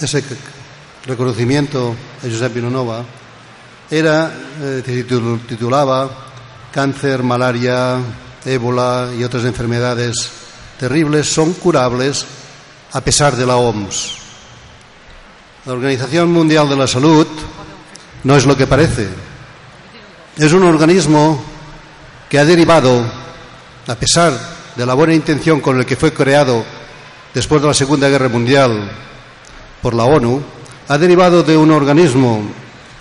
ese reconocimiento a Josep Vilanova, era, eh, titulaba Cáncer, malaria, ébola y otras enfermedades terribles son curables a pesar de la OMS. La Organización Mundial de la Salud no es lo que parece. Es un organismo que ha derivado, a pesar de la buena intención con el que fue creado después de la Segunda Guerra Mundial por la ONU, ha derivado de un organismo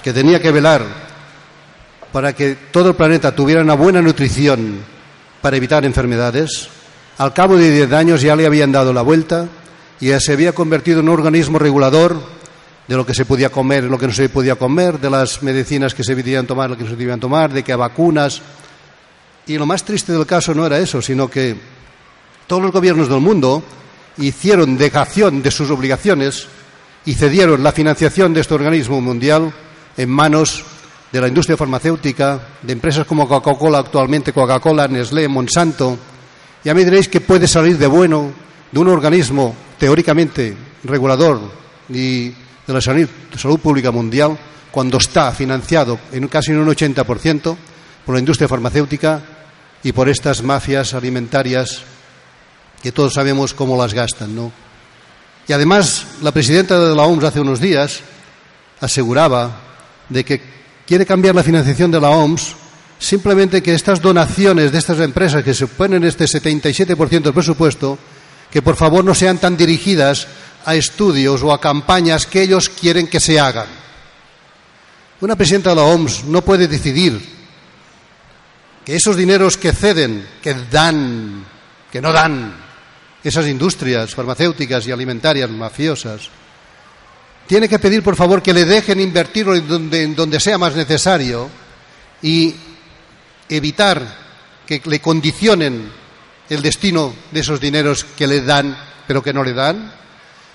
que tenía que velar para que todo el planeta tuviera una buena nutrición para evitar enfermedades. Al cabo de diez años ya le habían dado la vuelta y ya se había convertido en un organismo regulador de lo que se podía comer, lo que no se podía comer, de las medicinas que se debían tomar, lo que no se debían tomar, de que vacunas. Y lo más triste del caso no era eso, sino que todos los gobiernos del mundo hicieron dejación de sus obligaciones y cedieron la financiación de este organismo mundial en manos de la industria farmacéutica, de empresas como Coca-Cola actualmente, Coca-Cola, Nestlé, Monsanto. Ya me diréis que puede salir de bueno de un organismo teóricamente regulador y de la salud, salud pública mundial cuando está financiado en casi un 80% por la industria farmacéutica y por estas mafias alimentarias que todos sabemos cómo las gastan, ¿no? Y además, la presidenta de la OMS hace unos días aseguraba de que quiere cambiar la financiación de la OMS simplemente que estas donaciones de estas empresas que suponen este 77% del presupuesto, que por favor no sean tan dirigidas a estudios o a campañas que ellos quieren que se hagan. Una presidenta de la OMS no puede decidir que esos dineros que ceden, que dan, que no dan, esas industrias farmacéuticas y alimentarias mafiosas, tiene que pedir, por favor, que le dejen invertirlo en donde, sea más necesario y evitar que le condicionen el destino de esos dineros que le dan, pero que no le dan.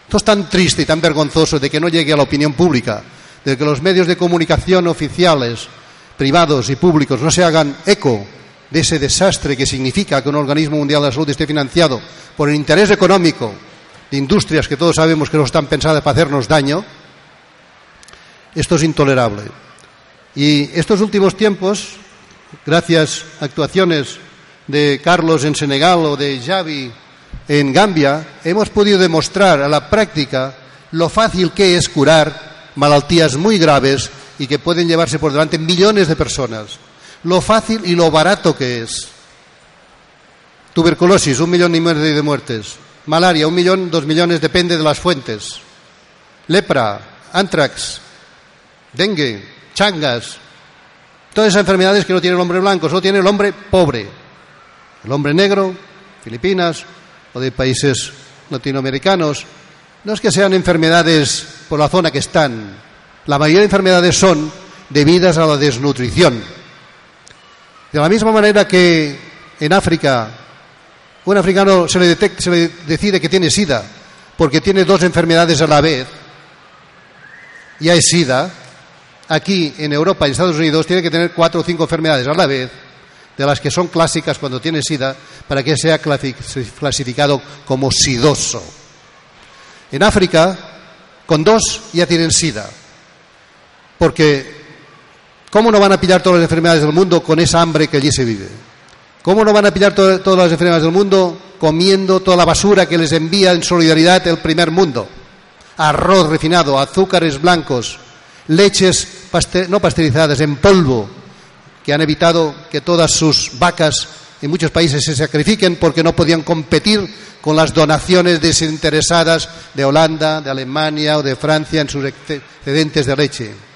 Esto es tan triste y tan vergonzoso de que no llegue a la opinión pública, de que los medios de comunicación oficiales, privados y públicos no se hagan eco de ese desastre que significa que un organismo mundial de la salud esté financiado por el interés económico de industrias que todos sabemos que no están pensadas para hacernos daño, esto es intolerable. Y estos últimos tiempos, gracias a actuaciones de Carlos en Senegal o de Xavi en Gambia, hemos podido demostrar a la práctica lo fácil que es curar malaltías muy graves y que pueden llevarse por delante millones de personas lo fácil y lo barato que es. Tuberculosis, un millón y medio de muertes. Malaria, un millón, dos millones, depende de las fuentes. Lepra, antrax, dengue, changas. Todas esas enfermedades que no tiene el hombre blanco, solo tiene el hombre pobre. El hombre negro, Filipinas o de países latinoamericanos. No es que sean enfermedades por la zona que están. La mayoría de enfermedades son debidas a la desnutrición de la misma manera que en África un africano se le, se le decide que tiene SIDA porque tiene dos enfermedades a la vez, ya es SIDA, aquí en Europa y Estados Unidos tiene que tener cuatro o cinco enfermedades a la vez, de las que son clásicas cuando tiene SIDA, para que sea clasificado como sidoso. En África, con dos ya tienen SIDA, porque ¿Cómo no van a pillar todas las enfermedades del mundo con esa hambre que allí se vive? ¿Cómo no van a pillar todas las enfermedades del mundo comiendo toda la basura que les envía en solidaridad el primer mundo? arroz refinado, azúcares blancos, leches no pasteurizadas en polvo, que han evitado que todas sus vacas en muchos países se sacrifiquen porque no podían competir con las donaciones desinteresadas de Holanda, de Alemania o de Francia en sus excedentes de leche.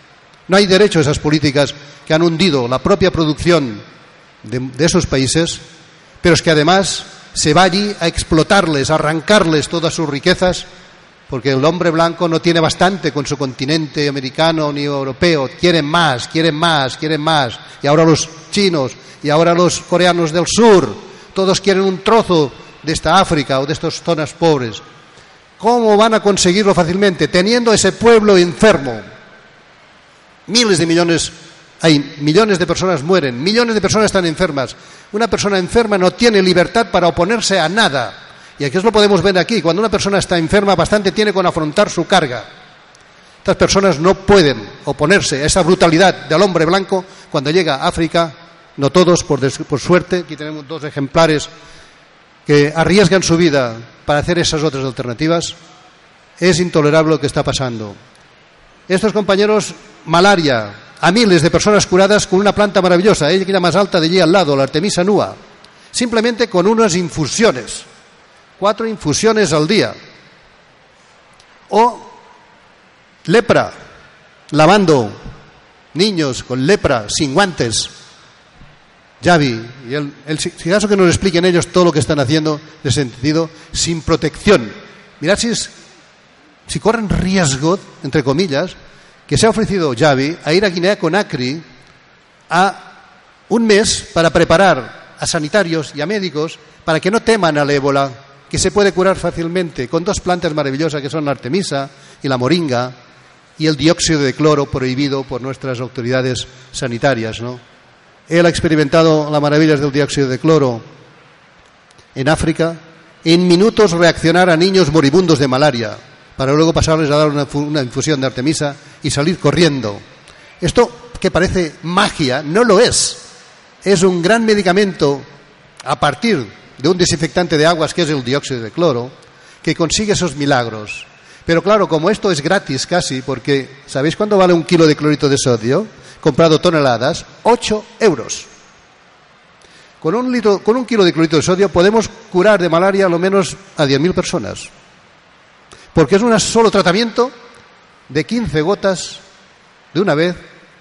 No hay derecho a esas políticas que han hundido la propia producción de, esos países, pero es que además se va allí a explotarles, a arrancarles todas sus riquezas, porque el hombre blanco no tiene bastante con su continente americano ni europeo, quieren más, quieren más, quieren más, y ahora los chinos y ahora los coreanos del sur, todos quieren un trozo de esta África o de estas zonas pobres. ¿Cómo van a conseguirlo fácilmente? Teniendo ese pueblo enfermo. Miles de millones, hay millones de personas mueren, millones de personas están enfermas. Una persona enferma no tiene libertad para oponerse a nada. Y aquí os lo podemos ver aquí. Cuando una persona está enferma, bastante tiene con afrontar su carga. Estas personas no pueden oponerse a esa brutalidad del hombre blanco cuando llega a África no todos, por, por suerte, aquí tenemos dos ejemplares que arriesgan su vida para hacer esas otras alternativas, es intolerable lo que está pasando. Estos compañeros, malaria, a miles de personas curadas con una planta maravillosa, ella que más alta de allí al lado, la Artemisa nua, simplemente con unas infusiones, cuatro infusiones al día. O lepra, lavando niños con lepra, sin guantes, Yavi, y el, el, si acaso que nos expliquen ellos todo lo que están haciendo de sentido, sin protección. Mirad si, es, si corren riesgo, entre comillas, que se ha ofrecido Yavi a ir a Guinea Conakry a un mes para preparar a sanitarios y a médicos para que no teman al ébola, que se puede curar fácilmente con dos plantas maravillosas que son la artemisa y la moringa y el dióxido de cloro prohibido por nuestras autoridades sanitarias, ¿no? Él ha experimentado las maravillas del dióxido de cloro en África. En minutos reaccionar a niños moribundos de malaria para luego pasarles a dar una, infusión de artemisa y salir corriendo. Esto que parece magia, no lo es. Es un gran medicamento a partir de un desinfectante de aguas que es el dióxido de cloro, que consigue esos milagros. Pero claro, como esto es gratis casi, porque ¿sabéis cuánto vale un kilo de clorito de sodio? comprado toneladas, 8 euros. Con un, litro, con un kilo de clorito de sodio podemos curar de malaria a lo menos a 10.000 personas. Porque es un solo tratamiento de 15 gotas de una vez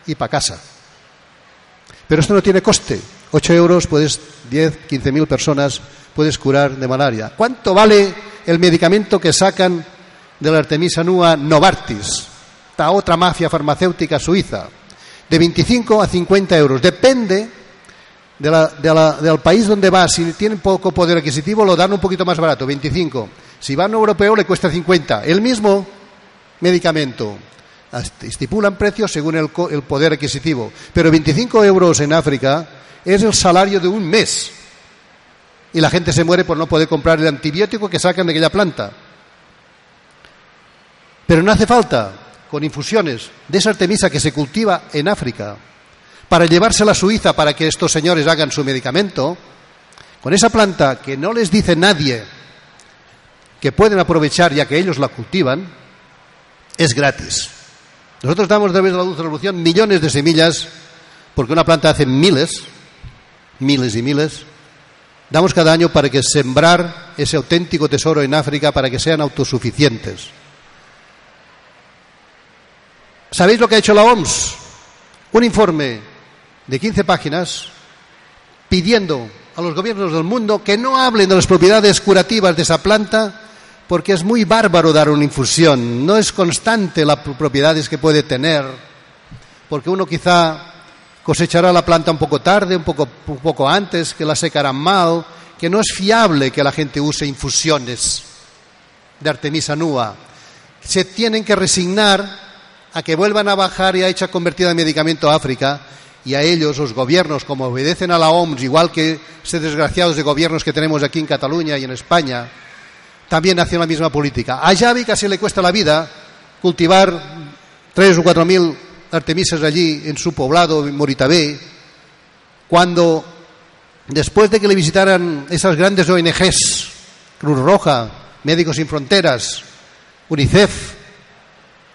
y para casa. Pero esto no tiene coste. 8 euros, puedes 10, 15.000 personas puedes curar de malaria. ¿Cuánto vale el medicamento que sacan de la Artemisa nua Novartis, esta otra mafia farmacéutica suiza? de 25 a 50 euros. Depende del país donde va. Si tienen poco poder adquisitivo, lo dan un poquito más barato, 25. Si va a un europeo, le cuesta 50. El mismo medicamento. Estipulan precios según el, poder adquisitivo. Pero 25 euros en África es el salario de un mes. Y la gente se muere por no poder comprar el antibiótico que sacan de aquella planta. Pero no hace falta con infusiones de esa artemisa que se cultiva en África para llevársela a Suiza para que estos señores hagan su medicamento, con esa planta que no les dice nadie que pueden aprovechar ya que ellos la cultivan, es gratis. Nosotros damos de la Luz de Revolución millones de semillas, porque una planta hace miles, miles y miles. Damos cada año para que sembrar ese auténtico tesoro en África para que sean autosuficientes. ¿Sabéis lo que ha hecho la OMS? Un informe de 15 páginas pidiendo a los gobiernos del mundo que no hablen de las propiedades curativas de esa planta porque es muy bárbaro dar una infusión, no es constante las propiedades que puede tener, porque uno quizá cosechará la planta un poco tarde, un poco, un poco antes, que la secarán mal, que no es fiable que la gente use infusiones de Artemisa nua. Se tienen que resignar a que vuelvan a bajar y a hecha convertida en medicamento a África y a ellos, los gobiernos, como obedecen a la OMS, igual que estos desgraciados de gobiernos que tenemos aquí en Cataluña y en España, también hacen la misma política. A Yavi casi le cuesta la vida cultivar tres o cuatro mil artemisas allí en su poblado, en Moritabé, cuando después de que le visitaran esas grandes ONGs, Cruz Roja, Médicos Sin Fronteras, UNICEF,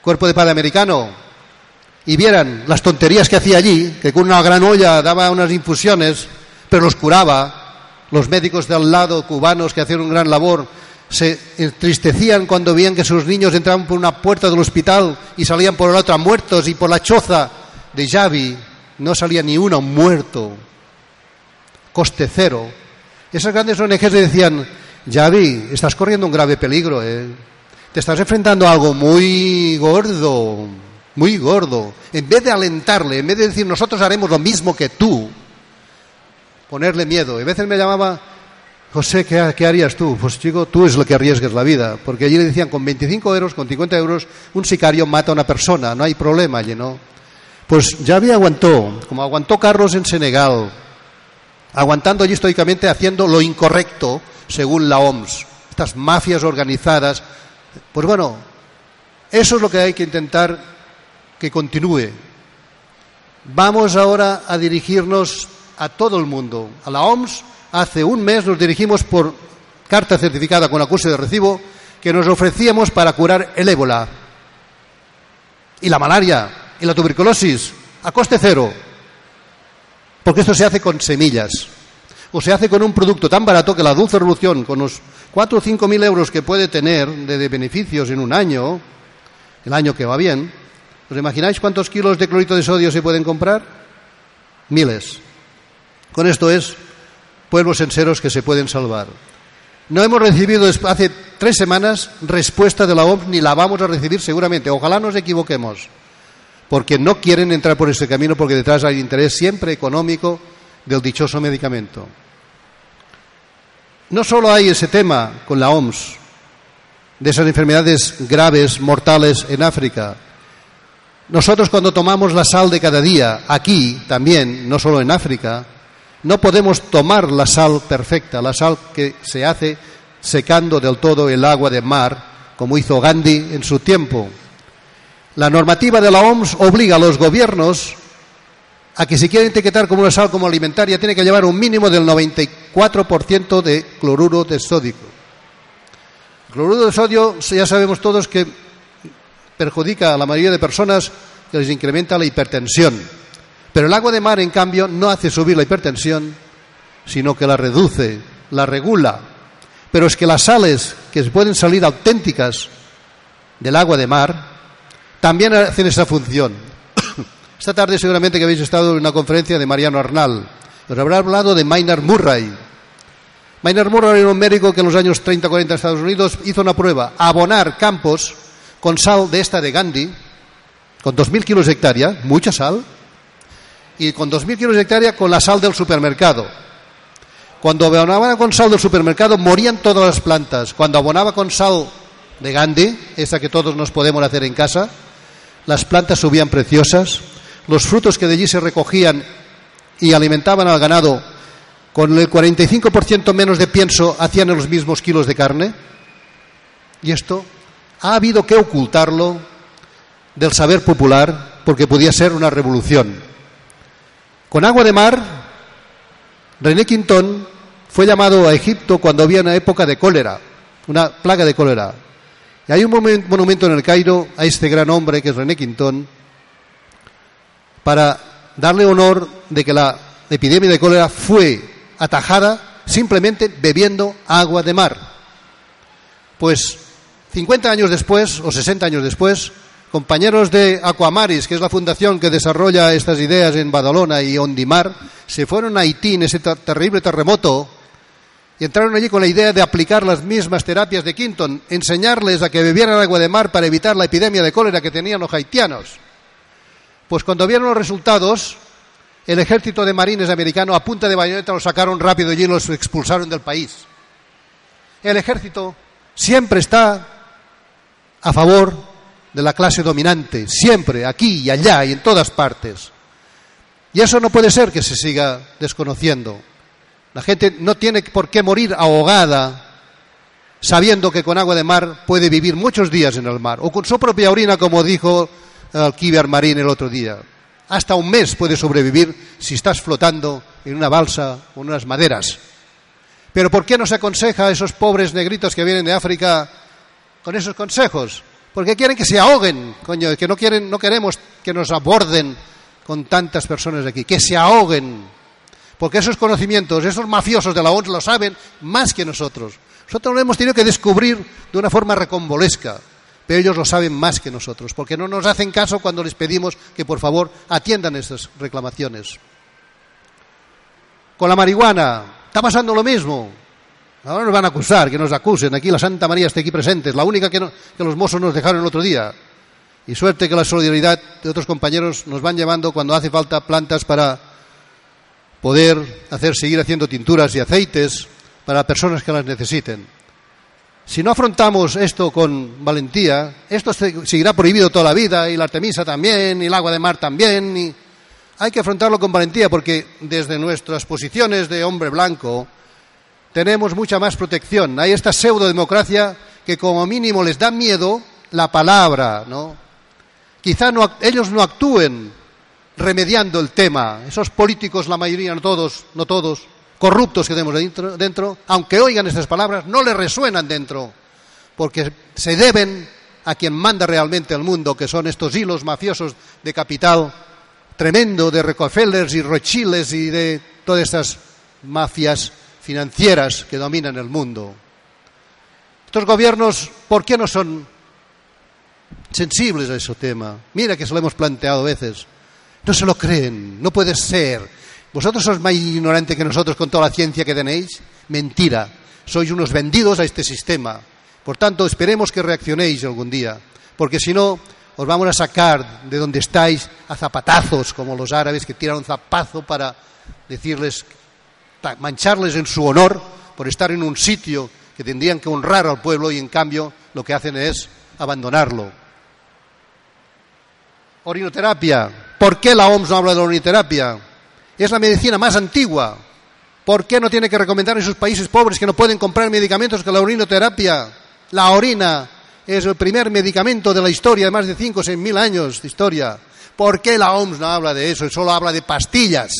cuerpo de padre americano y vieran las tonterías que hacía allí, que con una gran olla daba unas infusiones, pero los curaba, los médicos de al lado, cubanos que hacían un gran labor, se entristecían cuando veían que sus niños entraban por una puerta del hospital y salían por la otra muertos y por la choza de Javi no salía ni uno muerto. Coste cero. Esas grandes ONGs le decían, Javi, estás corriendo un grave peligro, ¿eh? te estás enfrentando a algo muy gordo, muy gordo. En vez de alentarle, en vez de decir nosotros haremos lo mismo que tú, ponerle miedo. Y a veces me llamaba, José, ¿qué, harías tú? Pues chico, tú es lo que arriesgas la vida. Porque allí le decían, con 25 euros, con 50 euros, un sicario mata a una persona, no hay problema allí, ¿no? Pues ya había aguantó, como aguantó Carlos en Senegal, aguantando allí históricamente haciendo lo incorrecto según la OMS, estas mafias organizadas. Pues bueno, eso es lo que hay que intentar que continúe. Vamos ahora a dirigirnos a todo el mundo. A la OMS hace un mes nos dirigimos por carta certificada con acuse de recibo que nos ofrecíamos para curar el ébola y la malaria y la tuberculosis a coste cero. Porque esto se hace con semillas. O se hace con un producto tan barato que la dulce revolución, con los cuatro o cinco mil euros que puede tener de, beneficios en un año, el año que va bien, ¿os imagináis cuántos kilos de clorito de sodio se pueden comprar? Miles. Con esto es pueblos enteros que se pueden salvar. No hemos recibido hace tres semanas respuesta de la OMS ni la vamos a recibir seguramente. Ojalá nos equivoquemos, porque no quieren entrar por ese camino porque detrás hay interés siempre económico del dichoso medicamento. No solo hay ese tema con la OMS de esas enfermedades graves, mortales en África. Nosotros cuando tomamos la sal de cada día, aquí también, no solo en África, no podemos tomar la sal perfecta, la sal que se hace secando del todo el agua de mar, como hizo Gandhi en su tiempo. La normativa de la OMS obliga a los gobiernos a que si quieren etiquetar como una sal como alimentaria tiene que llevar un mínimo del 94% de cloruro de sodio. El cloruro de sodio ya sabemos todos que perjudica a la mayoría de personas que les incrementa la hipertensión. Pero el agua de mar, en cambio, no hace subir la hipertensión, sino que la reduce, la regula. Pero es que las sales que pueden salir auténticas del agua de mar también hacen esa función. Esta tarde seguramente que habéis estado en una conferencia de Mariano Arnal. Os habrá hablado de Maynard Murray. Maynard Murray era un médico que en los años 30-40 en Estados Unidos hizo una prueba, abonar campos con sal de esta de Gandhi, con 2.000 kilos de hectárea, mucha sal, y con 2.000 kilos de hectárea con la sal del supermercado. Cuando abonaba con sal del supermercado morían todas las plantas. Cuando abonaba con sal de Gandhi, esa que todos nos podemos hacer en casa, las plantas subían preciosas, los frutos que de allí se recogían y alimentaban al ganado con el 45% menos de pienso hacían los mismos kilos de carne. Y esto ha habido que ocultarlo del saber popular porque podía ser una revolución. Con agua de mar, René Quintón fue llamado a Egipto cuando había una época de cólera, una plaga de cólera. Y hay un monumento en el Cairo a este gran hombre que es René Quintón para darle honor de que la epidemia de cólera fue atajada simplemente bebiendo agua de mar. Pues 50 años después o 60 años después, compañeros de Aquamaris, que es la fundación que desarrolla estas ideas en Badalona y Ondimar, se fueron a Haití en ese terrible terremoto y entraron allí con la idea de aplicar las mismas terapias de Quinton, enseñarles a que bebieran agua de mar para evitar la epidemia de cólera que tenían los haitianos. Pues cuando vieron los resultados, el ejército de marines americano a punta de bayoneta los sacaron rápido y los expulsaron del país. El ejército siempre está a favor de la clase dominante, siempre, aquí y allá y en todas partes. Y eso no puede ser que se siga desconociendo. La gente no tiene por qué morir ahogada sabiendo que con agua de mar puede vivir muchos días en el mar, o con su propia orina, como dijo Alquivar Marín el otro día. Hasta un mes puede sobrevivir si estás flotando en una balsa o en unas maderas. Pero ¿por qué no se aconseja a esos pobres negritos que vienen de África con esos consejos? Porque quieren que se ahoguen, coño, que no quieren, no queremos que nos aborden con tantas personas aquí, que se ahoguen. Porque esos conocimientos, esos mafiosos de la ONU lo saben más que nosotros. Nosotros lo hemos tenido que descubrir de una forma recombolesca, pero ellos lo saben más que nosotros, porque no nos hacen caso cuando les pedimos que por favor atiendan esas reclamaciones. Con la marihuana, está pasando lo mismo. Ahora nos van a acusar, que nos acusen. Aquí la Santa María está aquí presente, es la única que, los mozos nos dejaron el otro día. Y suerte que la solidaridad de otros compañeros nos van llevando cuando hace falta plantas para poder hacer, seguir haciendo tinturas y aceites para personas que las necesiten. Si no afrontamos esto con valentía, esto seguirá prohibido toda la vida, y la artemisa también, y el agua de mar también. Hay que afrontarlo con valentía porque desde nuestras posiciones de hombre blanco tenemos mucha más protección. Hay esta pseudo-democracia que como mínimo les da miedo la palabra, ¿no? Quizá no, ellos no actúen remediando el tema. Esos políticos, la mayoría, no todos, no todos, corruptos que tenemos dentro, aunque oigan estas palabras, no les resuenan dentro, porque se deben a quien manda realmente el mundo, que son estos hilos mafiosos de capital tremendo de Rockefellers y Rothschilds y de todas estas mafias financieras que dominan el mundo. Estos gobiernos, ¿por qué no son sensibles a ese tema? Mira que se lo hemos planteado veces. No se lo creen, no puede ser. ¿Vosotros sois más ignorantes que nosotros con toda la ciencia que tenéis? Mentira. Sois unos vendidos a este sistema. Por tanto, esperemos que reaccionéis algún día, porque si no, os vamos a sacar de donde estáis a zapatazos, como los árabes que tiran un zapazo para decirles, mancharles en su honor por estar en un sitio que tendrían que honrar al pueblo y en cambio lo que hacen es abandonarlo. Orinoterapia. ¿Por qué la OMS no habla de la orinoterapia? Es la medicina más antigua. ¿Por qué no tiene que recomendar en sus países pobres que no pueden comprar medicamentos que la orinoterapia? La orina es el primer medicamento de la historia de más de 5 o 6 mil años de historia. ¿Por qué la OMS no habla de eso solo habla de pastillas?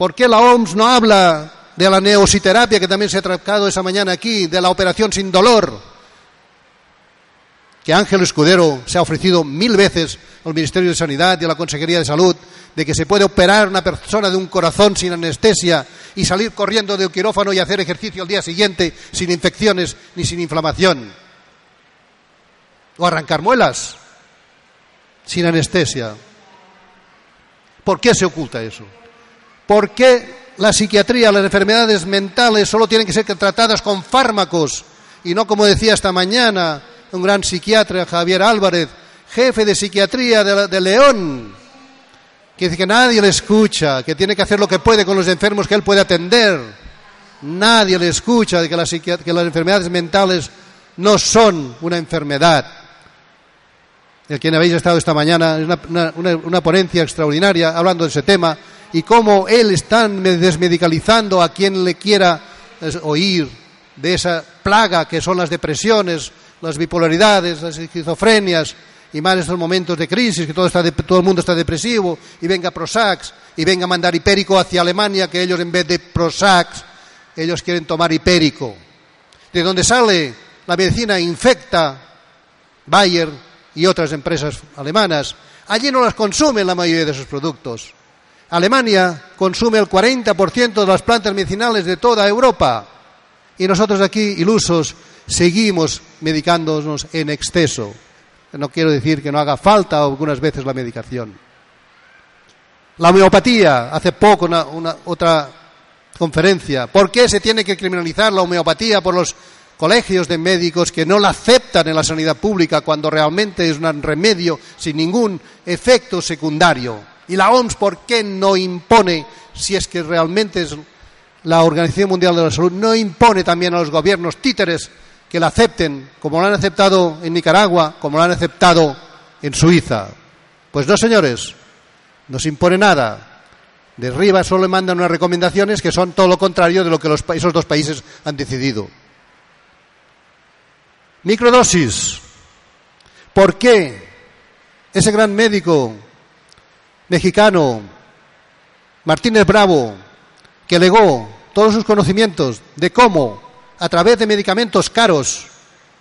¿Por qué la OMS no habla de la neositerapia que también se ha tratado esa mañana aquí, de la operación sin dolor? Que Ángel Escudero se ha ofrecido mil veces al Ministerio de Sanidad y a la Consejería de Salud de que se puede operar una persona de un corazón sin anestesia y salir corriendo del quirófano y hacer ejercicio al día siguiente sin infecciones ni sin inflamación o arrancar muelas sin anestesia. ¿Por qué se oculta eso? ¿Por qué la psiquiatría, las enfermedades mentales solo tienen que ser tratadas con fármacos y no como decía esta mañana un gran psiquiatra, Javier Álvarez, jefe de psiquiatría de, León, que dice que nadie le escucha, que tiene que hacer lo que puede con los enfermos que él puede atender. Nadie le escucha de que las, enfermedades mentales no son una enfermedad el quien habéis estado esta mañana, es una, una, ponencia extraordinaria hablando de ese tema y cómo él está desmedicalizando a quien le quiera oír de esa plaga que son las depresiones, las bipolaridades, las esquizofrenias y más en estos momentos de crisis, que todo, el mundo está depresivo y venga Prosax y venga a mandar hipérico hacia Alemania, que ellos en vez de Prosax, ellos quieren tomar hipérico. De donde sale la medicina infecta, Bayer, y otras empresas alemanas. Allí no las consumen la mayoría de sus productos. Alemania consume el 40% de las plantas medicinales de toda Europa. Y nosotros aquí, ilusos, seguimos medicándonos en exceso. No quiero decir que no haga falta algunas veces la medicación. La homeopatía, hace poco una, otra conferencia. ¿Por qué se tiene que criminalizar la homeopatía por los colegios de médicos que no la aceptan en la sanidad pública cuando realmente es un remedio sin ningún efecto secundario. Y la OMS, ¿por qué no impone, si es que realmente es la Organización Mundial de la Salud, no impone también a los gobiernos títeres que la acepten, como lo han aceptado en Nicaragua, como lo han aceptado en Suiza? Pues no, señores, no se impone nada. De arriba solo mandan unas recomendaciones que son todo lo contrario de lo que esos dos países han decidido. Microdosis. ¿Por qué ese gran médico mexicano, Martínez Bravo, que legó todos sus conocimientos de cómo, a través de medicamentos caros,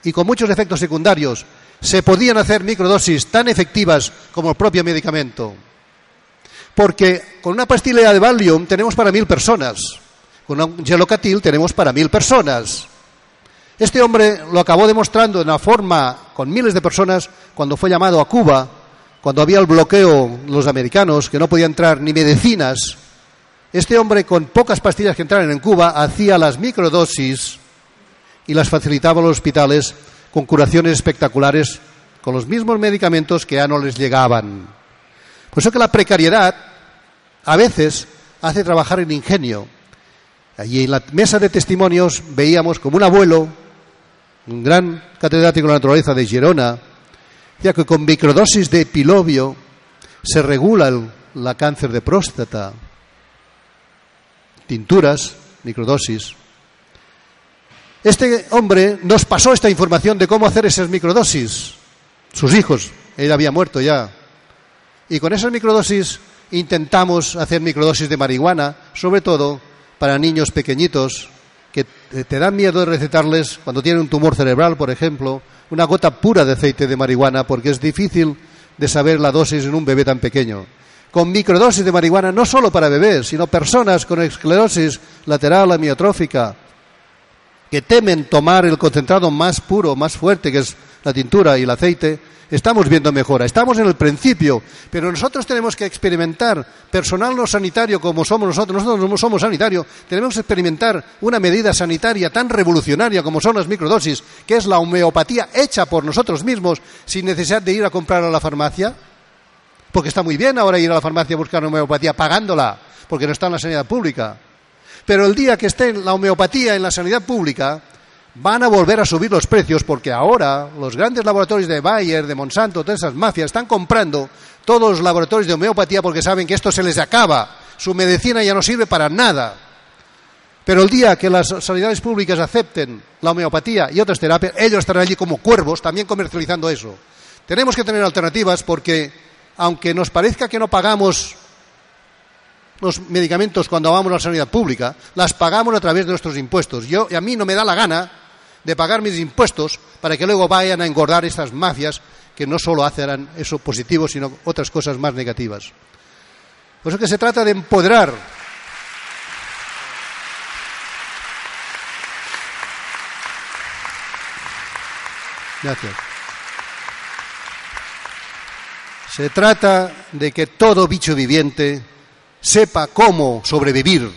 y con muchos efectos secundarios, se podían hacer microdosis tan efectivas como el propio medicamento. Porque con una pastilla de Valium tenemos para mil personas, con un gelocatil tenemos para mil personas. Este hombre lo acabó demostrando de una forma con miles de personas cuando fue llamado a Cuba, cuando había el bloqueo los americanos, que no podían entrar ni medicinas. Este hombre con pocas pastillas que entraran en Cuba hacía las microdosis y las facilitaba a los hospitales con curaciones espectaculares con los mismos medicamentos que ya no les llegaban. Por eso que la precariedad a veces hace trabajar en ingenio. Allí en la mesa de testimonios veíamos como un abuelo, un gran catedrático de la naturaleza de Girona, decía que con microdosis de epilobio se regula el la cáncer de próstata, tinturas, microdosis. Este hombre nos pasó esta información de cómo hacer esas microdosis. Sus hijos, él había muerto ya. Y con esas microdosis intentamos hacer microdosis de marihuana, sobre todo para niños pequeñitos que te dan miedo de recetarles cuando tienen un tumor cerebral, por ejemplo, una gota pura de aceite de marihuana, porque es difícil de saber la dosis en un bebé tan pequeño. Con microdosis de marihuana, no solo para bebés, sino personas con esclerosis lateral amiotrófica, que temen tomar el concentrado más puro, más fuerte, que es la tintura y el aceite, estamos viendo mejora. Estamos en el principio, pero nosotros tenemos que experimentar, personal no sanitario como somos nosotros, nosotros no somos sanitarios, tenemos que experimentar una medida sanitaria tan revolucionaria como son las microdosis, que es la homeopatía hecha por nosotros mismos sin necesidad de ir a comprar a la farmacia. Porque está muy bien ahora ir a la farmacia a buscar homeopatía pagándola, porque no está en la sanidad pública. Pero el día que esté la homeopatía en la sanidad pública, van a volver a subir los precios porque ahora los grandes laboratorios de Bayer, de Monsanto, todas esas mafias están comprando todos los laboratorios de homeopatía porque saben que esto se les acaba. Su medicina ya no sirve para nada. Pero el día que las sanidades públicas acepten la homeopatía y otras terapias, ellos estarán allí como cuervos también comercializando eso. Tenemos que tener alternativas porque, aunque nos parezca que no pagamos los medicamentos cuando vamos a la sanidad pública, las pagamos a través de nuestros impuestos. Yo, y a mí no me da la gana de pagar mis impuestos para que luego vayan a engordar estas mafias que no solo hacen eso positivo, sino otras cosas más negativas. Por eso que se trata de empoderar. Gracias. Se trata de que todo bicho viviente sepa cómo sobrevivir.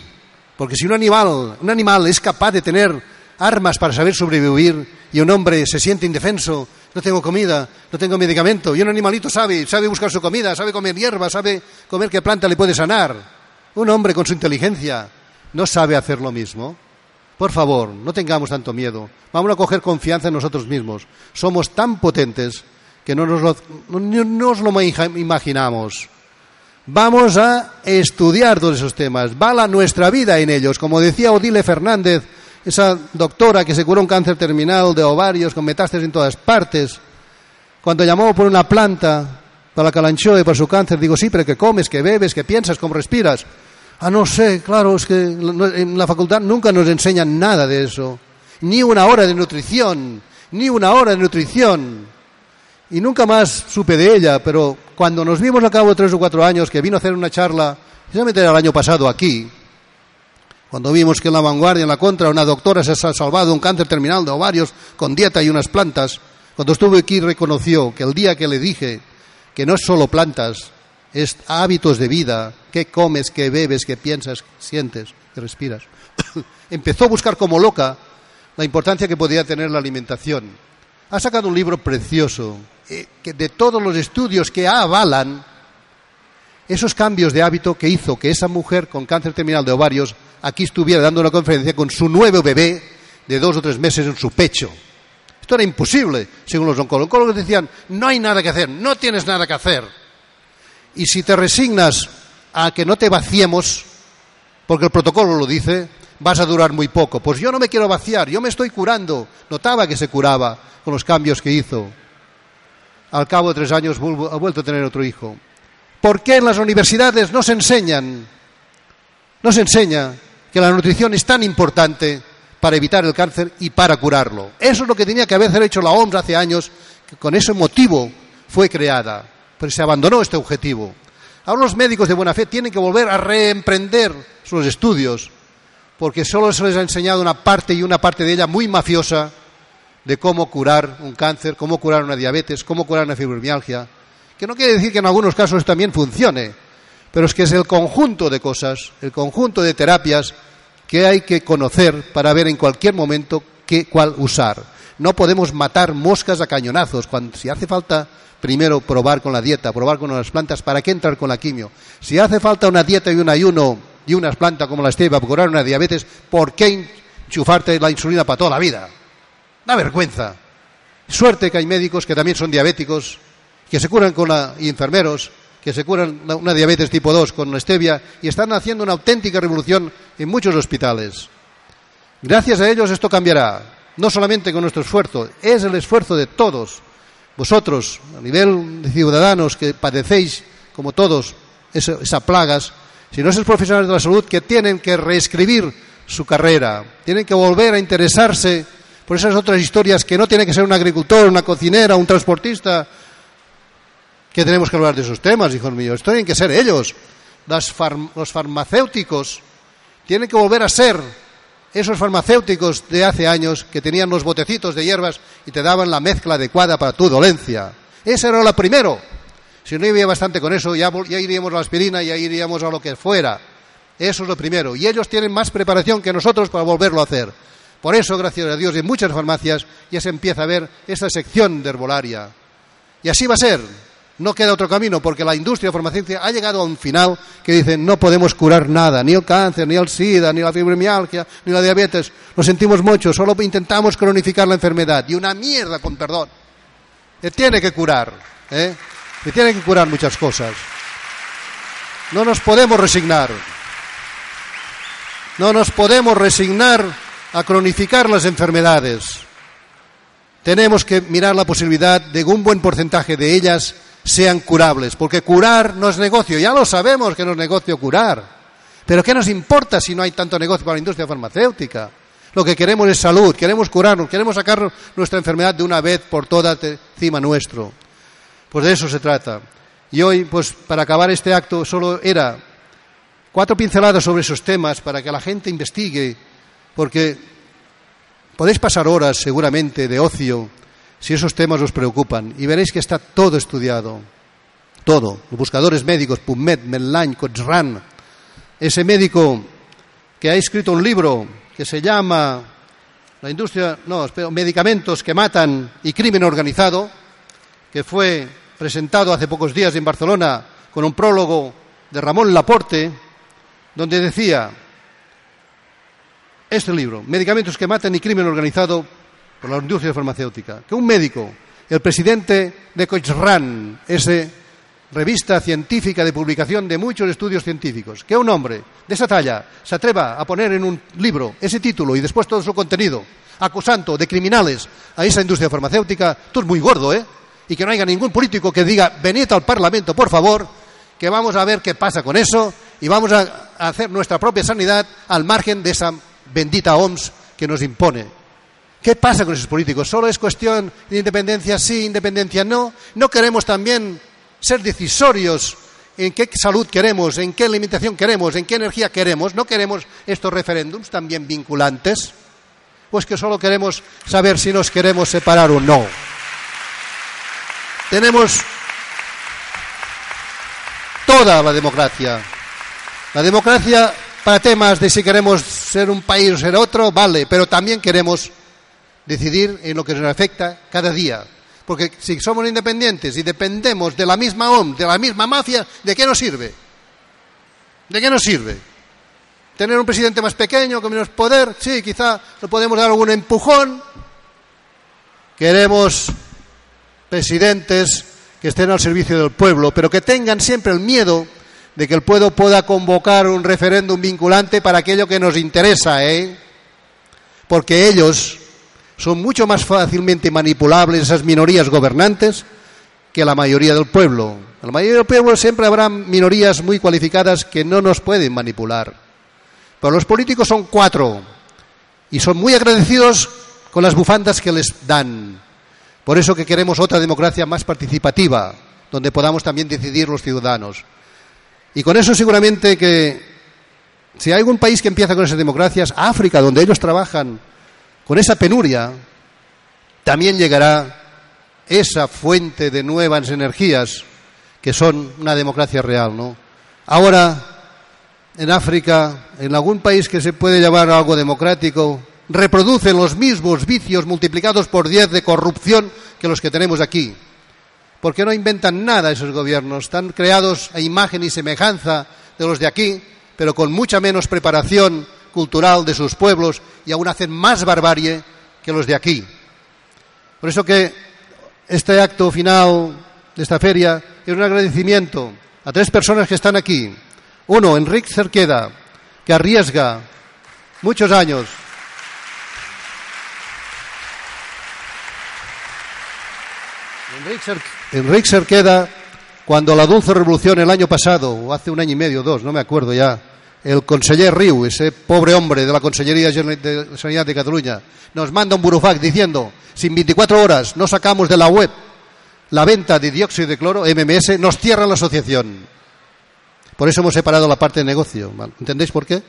Porque si un animal, un animal es capaz de tener armas para saber sobrevivir y un hombre se siente indefenso, no tengo comida, no tengo medicamento, y un animalito sabe, sabe buscar su comida, sabe comer hierba, sabe comer qué planta le puede sanar. Un hombre con su inteligencia no sabe hacer lo mismo. Por favor, no tengamos tanto miedo. Vamos a coger confianza en nosotros mismos. Somos tan potentes que no nos lo, no nos lo imaginamos. Vamos a estudiar todos esos temas. Va la nuestra vida en ellos. Como decía Odile Fernández, esa doctora que se curó un cáncer terminal de ovarios con metástasis en todas partes, cuando llamó por una planta para la calanchoe y para su cáncer, digo, sí, pero ¿qué comes, qué bebes, qué piensas, cómo respiras? Ah, no sé, claro, es que en la facultad nunca nos enseñan nada de eso. Ni una hora de nutrición, ni una hora de nutrición. Y nunca más supe de ella, pero cuando nos vimos a cabo de tres o cuatro años, que vino a hacer una charla, precisamente el año pasado aquí, cuando vimos que en la vanguardia, en la contra, una doctora se ha salvado un cáncer terminal de ovarios con dieta y unas plantas, cuando estuve aquí reconoció que el día que le dije que no es solo plantas, es hábitos de vida, qué comes, qué bebes, qué piensas, sientes, qué respiras. Empezó a buscar como loca la importancia que podía tener la alimentación. Ha sacado un libro precioso eh, de todos los estudios que avalan esos cambios de hábito que hizo que esa mujer con cáncer terminal de ovarios aquí estuviera dando una conferencia con su nuevo bebé de dos o tres meses en su pecho. Esto era imposible, según los oncólogos. Decían, no hay nada que hacer, no tienes nada que hacer. Y si te resignas a que no te vaciemos, porque el protocolo lo dice, vas a durar muy poco. Pues yo no me quiero vaciar, yo me estoy curando. Notaba que se curaba con los cambios que hizo al cabo de tres años ha vuelto a tener otro hijo. ¿Por qué en las universidades no se enseñan, no se enseña que la nutrición es tan importante para evitar el cáncer y para curarlo. Eso es lo que tenía que haber hecho la OMS hace años, que con ese motivo fue creada, pero se abandonó este objetivo. Ahora los médicos de buena fe tienen que volver a reemprender sus estudios, porque solo se les ha enseñado una parte y una parte de ella muy mafiosa de cómo curar un cáncer, cómo curar una diabetes, cómo curar una fibromialgia, que no quiere decir que en algunos casos también funcione, pero es que es el conjunto de cosas, el conjunto de terapias que hay que conocer para ver en cualquier momento qué, cuál usar. No podemos matar moscas a cañonazos. Cuando, si hace falta primero probar con la dieta, probar con las plantas, ¿para qué entrar con la quimio? Si hace falta una dieta y un ayuno y unas plantas como la stevia para curar una diabetes, ¿por qué enchufarte la insulina para toda la vida? Da vergüenza. Suerte que hay médicos que también son diabéticos, que se curan con la, y enfermeros, que se curan una diabetes tipo 2 con stevia y están haciendo una auténtica revolución en muchos hospitales. Gracias a ellos esto cambiará, no solamente con nuestro esfuerzo, es el esfuerzo de todos. Vosotros, a nivel de ciudadanos que padecéis, como todos, esas esa plagas, si no es profesionales de la salud que tienen que reescribir su carrera, tienen que volver a interesarse por esas otras historias que no tiene que ser un agricultor, una cocinera, un transportista, que tenemos que hablar de esos temas, hijos míos. Esto tienen que ser ellos. los farmacéuticos tienen que volver a ser esos farmacéuticos de hace años que tenían los botecitos de hierbas y te daban la mezcla adecuada para tu dolencia. Ese era lo primero. Si no había bastante con eso, ya, iríamos a la aspirina, ya iríamos a lo que fuera. Eso es lo primero. Y ellos tienen más preparación que nosotros para volverlo a hacer. Por eso, gracias a Dios, en muchas farmacias ya se empieza a ver esta sección de herbolaria. Y así va a ser. No queda otro camino porque la industria farmacéutica ha llegado a un final que dicen no podemos curar nada, ni el cáncer, ni el SIDA, ni la fibromialgia, ni la diabetes. Lo sentimos mucho, solo intentamos cronificar la enfermedad. Y una mierda, con perdón. Se tiene que curar. ¿eh? Se tiene que curar muchas cosas. No nos podemos resignar. No nos podemos resignar a cronificar las enfermedades. Tenemos que mirar la posibilidad de que un buen porcentaje de ellas sean curables, porque curar no es negocio, ya lo sabemos que no es negocio curar. Pero ¿qué nos importa si no hay tanto negocio para la industria farmacéutica? Lo que queremos es salud, queremos curarnos, queremos sacar nuestra enfermedad de una vez por todas encima nuestro. Pues de eso se trata. Y hoy, pues para acabar este acto, solo era cuatro pinceladas sobre esos temas para que la gente investigue, porque podéis pasar horas seguramente de ocio si esos temas os preocupan y veréis que está todo estudiado, todo. Los buscadores médicos, PubMed, Medline, Cochrane, ese médico que ha escrito un libro que se llama La industria, no, medicamentos que matan y crimen organizado, que fue presentado hace pocos días en Barcelona con un prólogo de Ramón Laporte, donde decía este libro, Medicamentos que matan y crimen organizado por la industria farmacéutica, que un médico, el presidente de Cochrane, esa revista científica de publicación de muchos estudios científicos, que un hombre de esa talla se atreva a poner en un libro ese título y después todo su contenido, acusando de criminales a esa industria farmacéutica, tú es muy gordo, ¿eh? Y que no haya ningún político que diga, venid al Parlamento, por favor, que vamos a ver qué pasa con eso y vamos a hacer nuestra propia sanidad al margen de esa bendita OMS que nos impone. ¿Qué pasa con esos políticos? ¿Solo es cuestión de independencia sí, independencia no? ¿No queremos también ser decisorios en qué salud queremos, en qué limitación queremos, en qué energía queremos? ¿No queremos estos referéndums también vinculantes? Pues que solo queremos saber si nos queremos separar o no. Tenemos toda la democracia. La democracia para temas de si queremos ser un país o ser otro, vale, pero también queremos decidir en lo que nos afecta cada día. Porque si somos independientes y dependemos de la misma OM, de la misma mafia, ¿de qué nos sirve? ¿De qué nos sirve? ¿Tener un presidente más pequeño, con menos poder? Sí, quizá le podemos dar algún empujón. Queremos presidentes que estén al servicio del pueblo, pero que tengan siempre el miedo de que el pueblo pueda convocar un referéndum vinculante para aquello que nos interesa, ¿eh? Porque ellos son mucho más fácilmente manipulables esas minorías gobernantes que la mayoría del pueblo. En la mayoría del pueblo siempre habrá minorías muy cualificadas que no nos pueden manipular. Pero los políticos son cuatro y son muy agradecidos con las bufandas que les dan. Por eso que queremos otra democracia más participativa, donde podamos también decidir los ciudadanos. Y con eso seguramente que si hay algún país que empieza con esas democracias, África, donde ellos trabajan con esa penuria, también llegará esa fuente de nuevas energías que son una democracia real, ¿no? Ahora, en África, en algún país que se puede llamar algo democrático, reproducen los mismos vicios multiplicados por diez de corrupción que los que tenemos aquí. Porque no inventan nada esos gobiernos, están creados a imagen y semejanza de los de aquí, pero con mucha menos preparación cultural de sus pueblos y aún hacen más barbarie que los de aquí. Por eso que este acto final de esta feria es un agradecimiento a tres personas que están aquí. Uno, Enrique Cerqueda, que arriesga muchos años. Enrique Cerqueda, cuando la Dulce Revolución el año pasado, o hace un año y medio, dos, no me acuerdo ya, el conseller Riu, ese pobre hombre de la Consellería de Sanidad de Cataluña, nos manda un burofax diciendo, si en 24 horas no sacamos de la web la venta de dióxido de cloro, MMS, nos cierra la asociación. Por eso hemos separado la parte de negocio. ¿Entendéis por qué?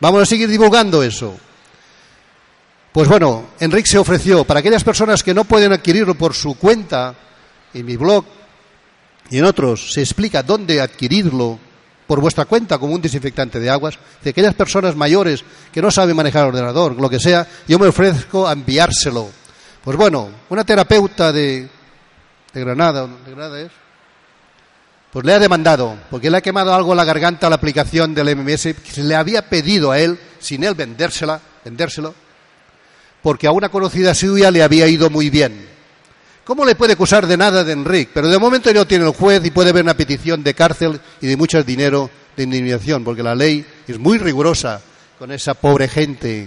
Vamos a seguir divulgando eso. Pues bueno, Enrique se ofreció para aquellas personas que no pueden adquirirlo por su cuenta, en mi blog y en otros, se explica dónde adquirirlo por vuestra cuenta como un desinfectante de aguas, de aquellas personas mayores que no saben manejar el ordenador, lo que sea, yo me ofrezco a enviárselo. Pues bueno, una terapeuta de, de Granada, ¿de Granada es? Pues le ha demandado, porque le ha quemado algo en la garganta a la aplicación del MMS, que se le había pedido a él, sin él vendérsela, vendérselo, porque a una conocida suya le había ido muy bien. ¿Cómo le puede acusar de nada de Enrique? Pero de momento no tiene el juez y puede haber una petición de cárcel y de mucho dinero de indemnización, porque la ley es muy rigurosa con esa pobre gente.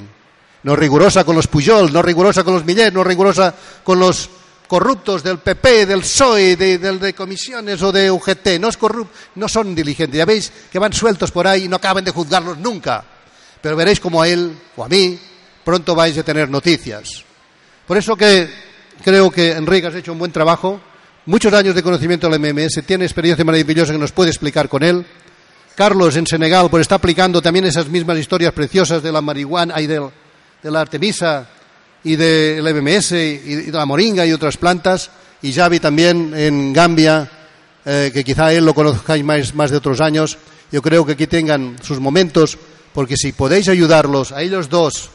No rigurosa con los Puyol, no rigurosa con los Millet, no rigurosa con los corruptos del PP, del PSOE, de, de, comisiones o de UGT. No, es no son diligentes. Ya veis que van sueltos por ahí y no acaban de juzgarlos nunca. Pero veréis como a él o a mí pronto vais a tener noticias. Por eso que Creo que Enrique has hecho un buen trabajo. Muchos años de conocimiento del MMS, tiene experiencia maravillosa que nos puede explicar con él. Carlos en Senegal pues está aplicando también esas mismas historias preciosas de la marihuana y de, la artemisa y del MMS y, de la moringa y otras plantas. Y Javi también en Gambia, eh, que quizá él lo conozcáis más, más de otros años. Yo creo que aquí tengan sus momentos, porque si podéis ayudarlos a ellos dos,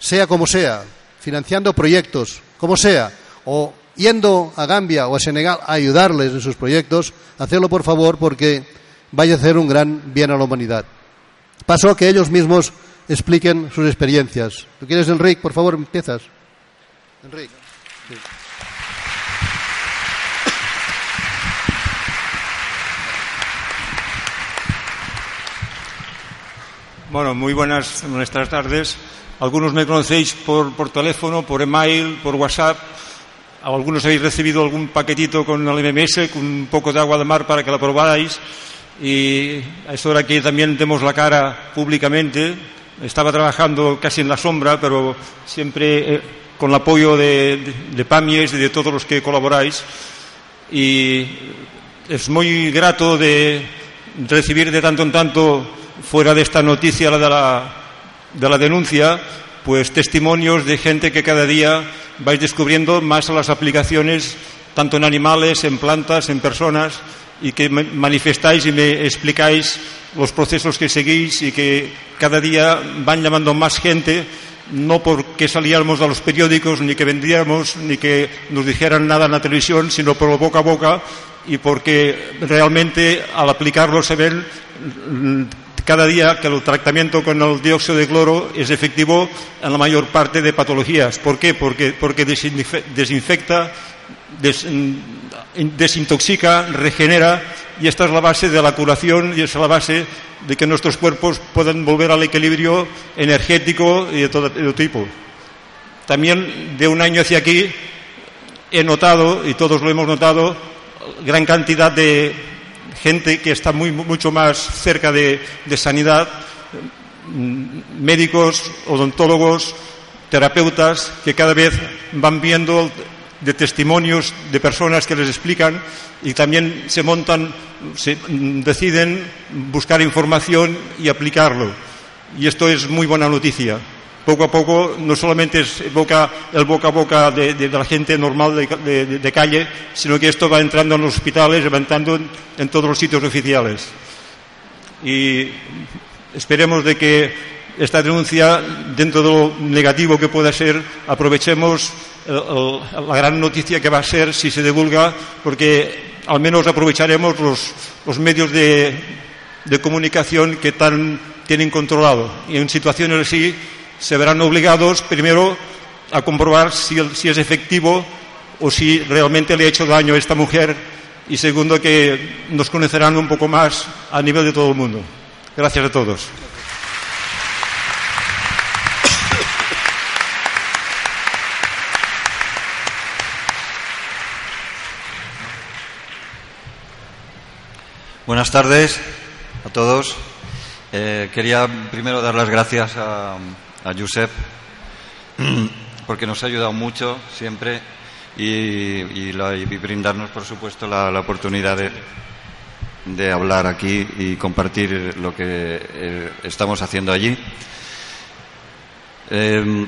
sea como sea, financiando proyectos, como sea, o yendo a Gambia o a Senegal a ayudarles en sus proyectos, hacerlo por favor porque vaya a hacer un gran bien a la humanidad. Paso a que ellos mismos expliquen sus experiencias. ¿Tú quieres, Enrique? Por favor, empiezas. Enrique. Bueno, muy buenas, buenas tardes. Algunos me conocéis por, por teléfono, por email, por WhatsApp. Algunos habéis recibido algún paquetito con el MMS, con un poco de agua de mar para que la probarais. Y a esta hora que también demos la cara públicamente. Estaba trabajando casi en la sombra, pero siempre eh, con el apoyo de, de, PAMIES y de todos los que colaboráis. Y es muy grato de recibir de tanto en tanto, fuera de esta noticia, la de la de la denuncia, pues testimonios de gente que cada día vais descubriendo más las aplicaciones, tanto en animales, en plantas, en personas, y que manifestáis y me explicáis los procesos que seguís y que cada día van llamando más gente, no porque saliéramos a los periódicos, ni que vendíamos, ni que nos dijeran nada en la televisión, sino por boca a boca y porque realmente al aplicarlo se ven cada día que el tratamiento con el dióxido de cloro es efectivo en la mayor parte de patologías. ¿Por qué? Porque, desinfecta, desintoxica, regenera y esta es la base de la curación y es la base de que nuestros cuerpos puedan volver al equilibrio energético y de todo tipo. También de un año hacia aquí he notado, y todos lo hemos notado, gran cantidad de gente que está muy, mucho más cerca de, sanidad, mm, médicos, odontólogos, terapeutas que cada vez van viendo de testimonios de personas que les explican y también se montan, se, mm, deciden buscar información y aplicarlo. Y esto es muy buena noticia. Poco a poco no solamente es boca, el boca a boca de, de, de la gente normal de, de, calle, sino que esto va entrando en los hospitales, va entrando en, en todos los sitios oficiales. Y esperemos de que esta denuncia, dentro de lo negativo que pueda ser, aprovechemos el, el, la gran noticia que va a ser si se divulga, porque al menos aprovecharemos los, los medios de, de, comunicación que tan tienen controlado. Y en situaciones así se verán obligados, primero, a comprobar si, es efectivo o si realmente le ha hecho daño a esta mujer y segundo que nos conocerán un poco más a nivel de todo el mundo. Gracias a todos. Buenas tardes a todos. Eh, quería primero dar las gracias a, a Josep porque nos ha ayudado mucho siempre y, y, brindarnos, por supuesto, la, la oportunidad de, de, hablar aquí y compartir lo que eh, estamos haciendo allí. Eh,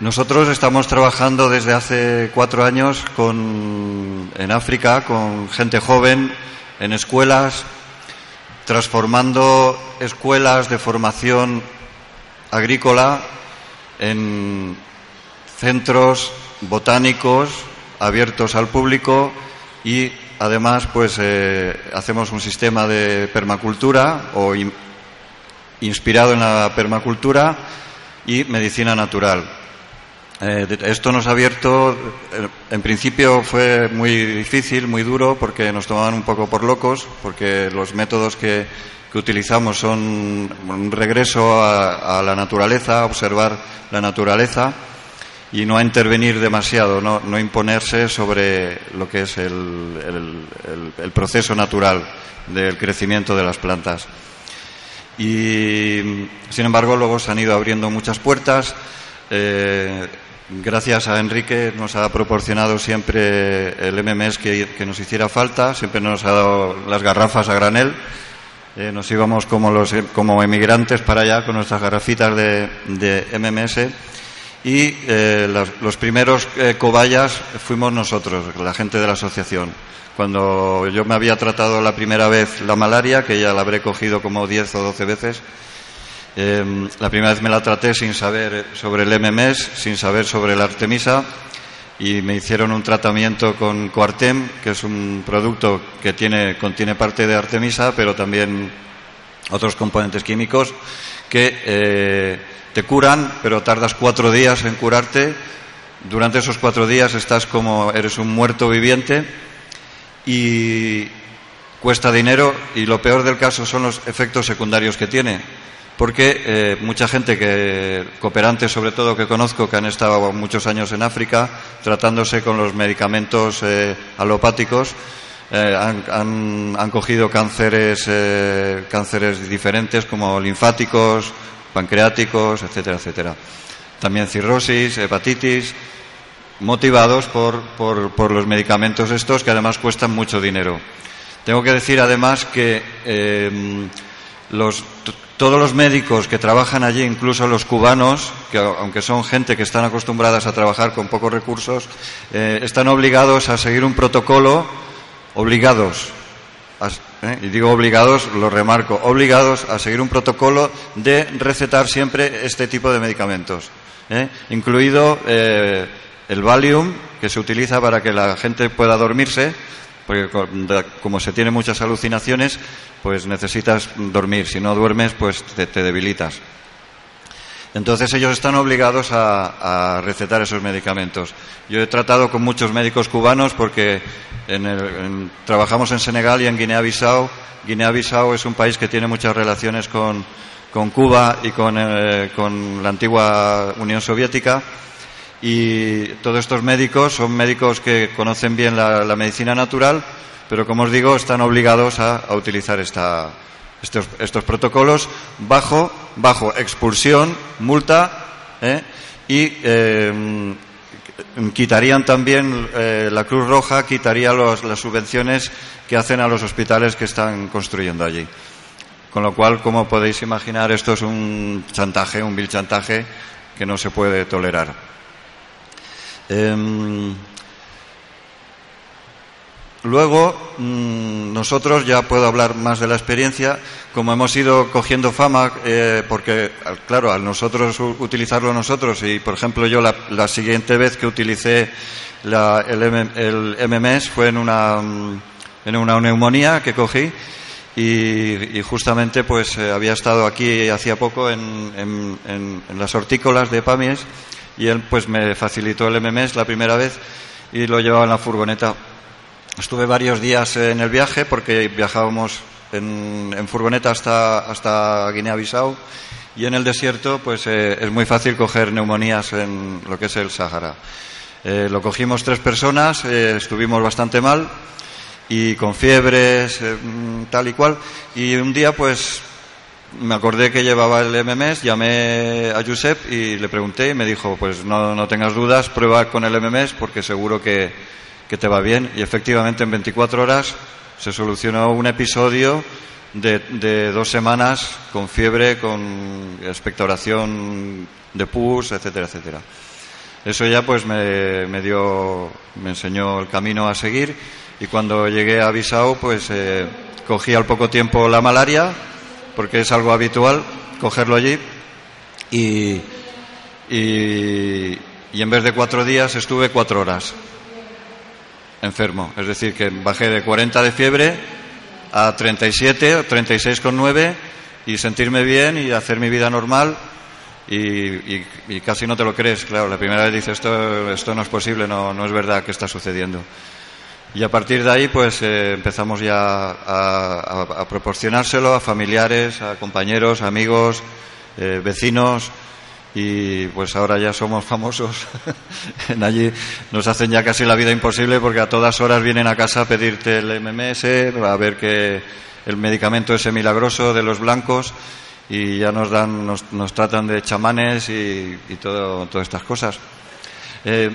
nosotros estamos trabajando desde hace cuatro años con, en África con gente joven en escuelas, transformando escuelas de formación agrícola en centros botánicos abiertos al público y además pues eh, hacemos un sistema de permacultura o in, inspirado en la permacultura y medicina natural. Eh, esto nos ha abierto, eh, en principio fue muy difícil, muy duro, porque nos tomaban un poco por locos, porque los métodos que, que utilizamos son un regreso a, la naturaleza, a observar la naturaleza y no a intervenir demasiado, no, imponerse sobre lo que es el, proceso natural del crecimiento de las plantas. Y, sin embargo, luego se han ido abriendo muchas puertas. Eh, gracias a Enrique nos ha proporcionado siempre el MMS que, nos hiciera falta, siempre nos ha dado las garrafas a granel. Eh, nos íbamos como, los, como emigrantes para allá con nuestras garrafitas de, MMS y eh, los, primeros eh, cobayas fuimos nosotros, la gente de la asociación. Cuando yo me había tratado la primera vez la malaria, que ya la habré cogido como 10 o 12 veces, eh, la primera vez me la traté sin saber sobre el MMS, sin saber sobre la Artemisa, y me hicieron un tratamiento con Coartem, que es un producto que tiene, contiene parte de Artemisa, pero también otros componentes químicos que eh, te curan, pero tardas cuatro días en curarte. Durante esos cuatro días estás como eres un muerto viviente y cuesta dinero y lo peor del caso son los efectos secundarios que tiene. Porque eh, mucha gente que, cooperantes sobre todo que conozco, que han estado muchos años en África, tratándose con los medicamentos eh, alopáticos, eh, han, han, han, cogido cánceres, eh, cánceres diferentes como linfáticos, pancreáticos, etcétera, etcétera. También cirrosis, hepatitis, motivados por, por, por, los medicamentos estos que además cuestan mucho dinero. Tengo que decir además que los, todos los médicos que trabajan allí, incluso los cubanos, que aunque son gente que están acostumbradas a trabajar con pocos recursos, eh, están obligados a seguir un protocolo, obligados, ¿eh? y digo obligados, lo remarco, obligados a seguir un protocolo de recetar siempre este tipo de medicamentos, ¿eh? incluido el Valium, que se utiliza para que la gente pueda dormirse, porque como se tiene muchas alucinaciones, pues necesitas dormir, si no duermes, pues te, debilitas. Entonces ellos están obligados a, recetar esos medicamentos. Yo he tratado con muchos médicos cubanos porque en el, trabajamos en Senegal y en Guinea-Bissau. Guinea-Bissau es un país que tiene muchas relaciones con, con Cuba y con, eh, con, la antigua Unión Soviética. Y todos estos médicos son médicos que conocen bien la, medicina natural, pero como os digo, están obligados a, utilizar estos, protocolos bajo bajo expulsión, multa ¿eh? y eh, quitarían también, eh, la Cruz Roja quitaría las subvenciones que hacen a los hospitales que están construyendo allí. Con lo cual, como podéis imaginar, esto es un chantaje, un vil chantaje que no se puede tolerar. Em, Luego, mm, nosotros, ya puedo hablar más de la experiencia, como hemos ido cogiendo fama, eh, porque, claro, al nosotros utilizarlo nosotros, y por ejemplo yo la, siguiente vez que utilicé el, MMS fue en una, mm, en una neumonía que cogí, y, justamente pues eh, había estado aquí hacía poco en, en, las hortícolas de Pamies, y él pues me facilitó el MMS la primera vez y lo llevaba en la furgoneta Estuve varios días en el viaje porque viajábamos en, furgoneta hasta, hasta Guinea-Bissau y en el desierto pues eh, es muy fácil coger neumonías en lo que es el Sahara. Eh, lo cogimos tres personas, eh, estuvimos bastante mal y con fiebres, tal y cual. Y un día pues me acordé que llevaba el MMS, llamé a Josep y le pregunté y me dijo pues no, no tengas dudas, prueba con el MMS porque seguro que que te va bien. Y efectivamente en 24 horas se solucionó un episodio de, dos semanas con fiebre, con expectoración de pus, etcétera, etcétera. Eso ya pues me, me dio, me enseñó el camino a seguir y cuando llegué a Bissau pues eh, cogí al poco tiempo la malaria porque es algo habitual cogerlo allí y, y, y en vez de cuatro días estuve cuatro horas enfermo. Es decir, que bajé de 40 de fiebre a 37 o 36,9 y sentirme bien y hacer mi vida normal. Y, casi no te lo crees, claro. La primera vez dices, esto, esto no es posible, no, no es verdad que está sucediendo. Y a partir de ahí, pues eh, empezamos ya a, proporcionárselo a familiares, a compañeros, amigos, eh, vecinos y pues ahora ya somos famosos. en allí nos hacen ya casi la vida imposible porque a todas horas vienen a casa a pedirte el MMS, a ver que el medicamento ese milagroso de los blancos y ya nos dan, nos, nos tratan de chamanes y, todo, todas estas cosas. Eh,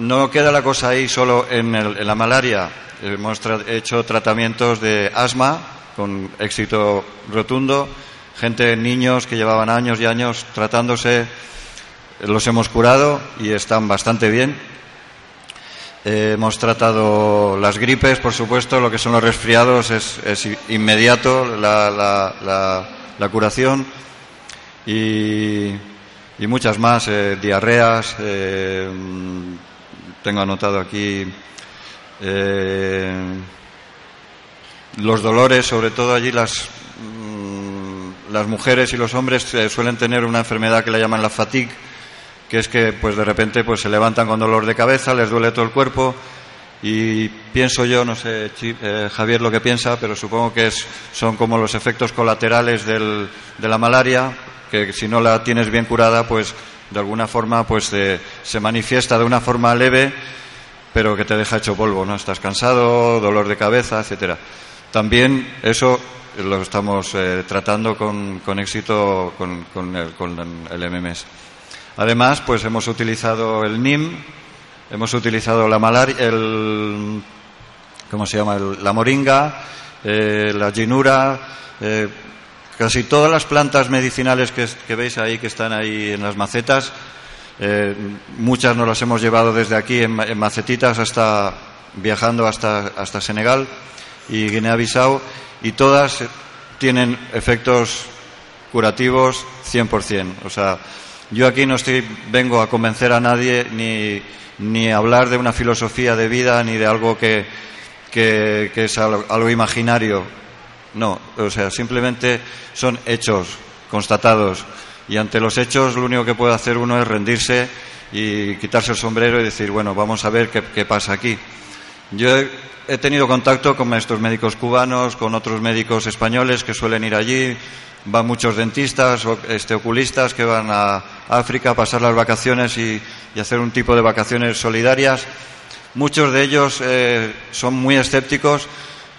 no queda la cosa ahí solo en, en la malaria. Hemos hecho tratamientos de asma con éxito rotundo gente, niños que llevaban años y años tratándose, los hemos curado y están bastante bien. Eh, hemos tratado las gripes, por supuesto, lo que son los resfriados es, inmediato la, curación y, muchas más, eh, diarreas, eh, tengo anotado aquí los dolores, sobre todo allí las las mujeres y los hombres eh, suelen tener una enfermedad que le llaman la fatigue, que es que pues de repente pues se levantan con dolor de cabeza, les duele todo el cuerpo y pienso yo, no sé eh, Javier lo que piensa, pero supongo que es, son como los efectos colaterales del, de la malaria, que si no la tienes bien curada, pues de alguna forma pues se manifiesta de una forma leve, pero que te deja hecho polvo, ¿no? Estás cansado, dolor de cabeza, etcétera. También eso lo estamos eh, tratando con, con éxito con, con, el, con, el, MMS. Además, pues hemos utilizado el NIM, hemos utilizado la malaria, el, ¿cómo se llama? la moringa, eh, la ginura, eh, casi todas las plantas medicinales que, veis ahí, que están ahí en las macetas, muchas nos las hemos llevado desde aquí en, macetitas hasta viajando hasta, hasta Senegal y Guinea-Bissau y todas tienen efectos curativos 100%. O sea, yo aquí no estoy, vengo a convencer a nadie ni, ni hablar de una filosofía de vida ni de algo que, que, es algo, imaginario. No, o sea, simplemente son hechos constatados y ante los hechos lo único que puede hacer uno es rendirse y quitarse el sombrero y decir, bueno, vamos a ver qué, pasa aquí. Yo he tenido contacto con estos médicos cubanos, con otros médicos españoles que suelen ir allí, van muchos dentistas, este, oculistas que van a África a pasar las vacaciones y, hacer un tipo de vacaciones solidarias. Muchos de ellos eh, son muy escépticos,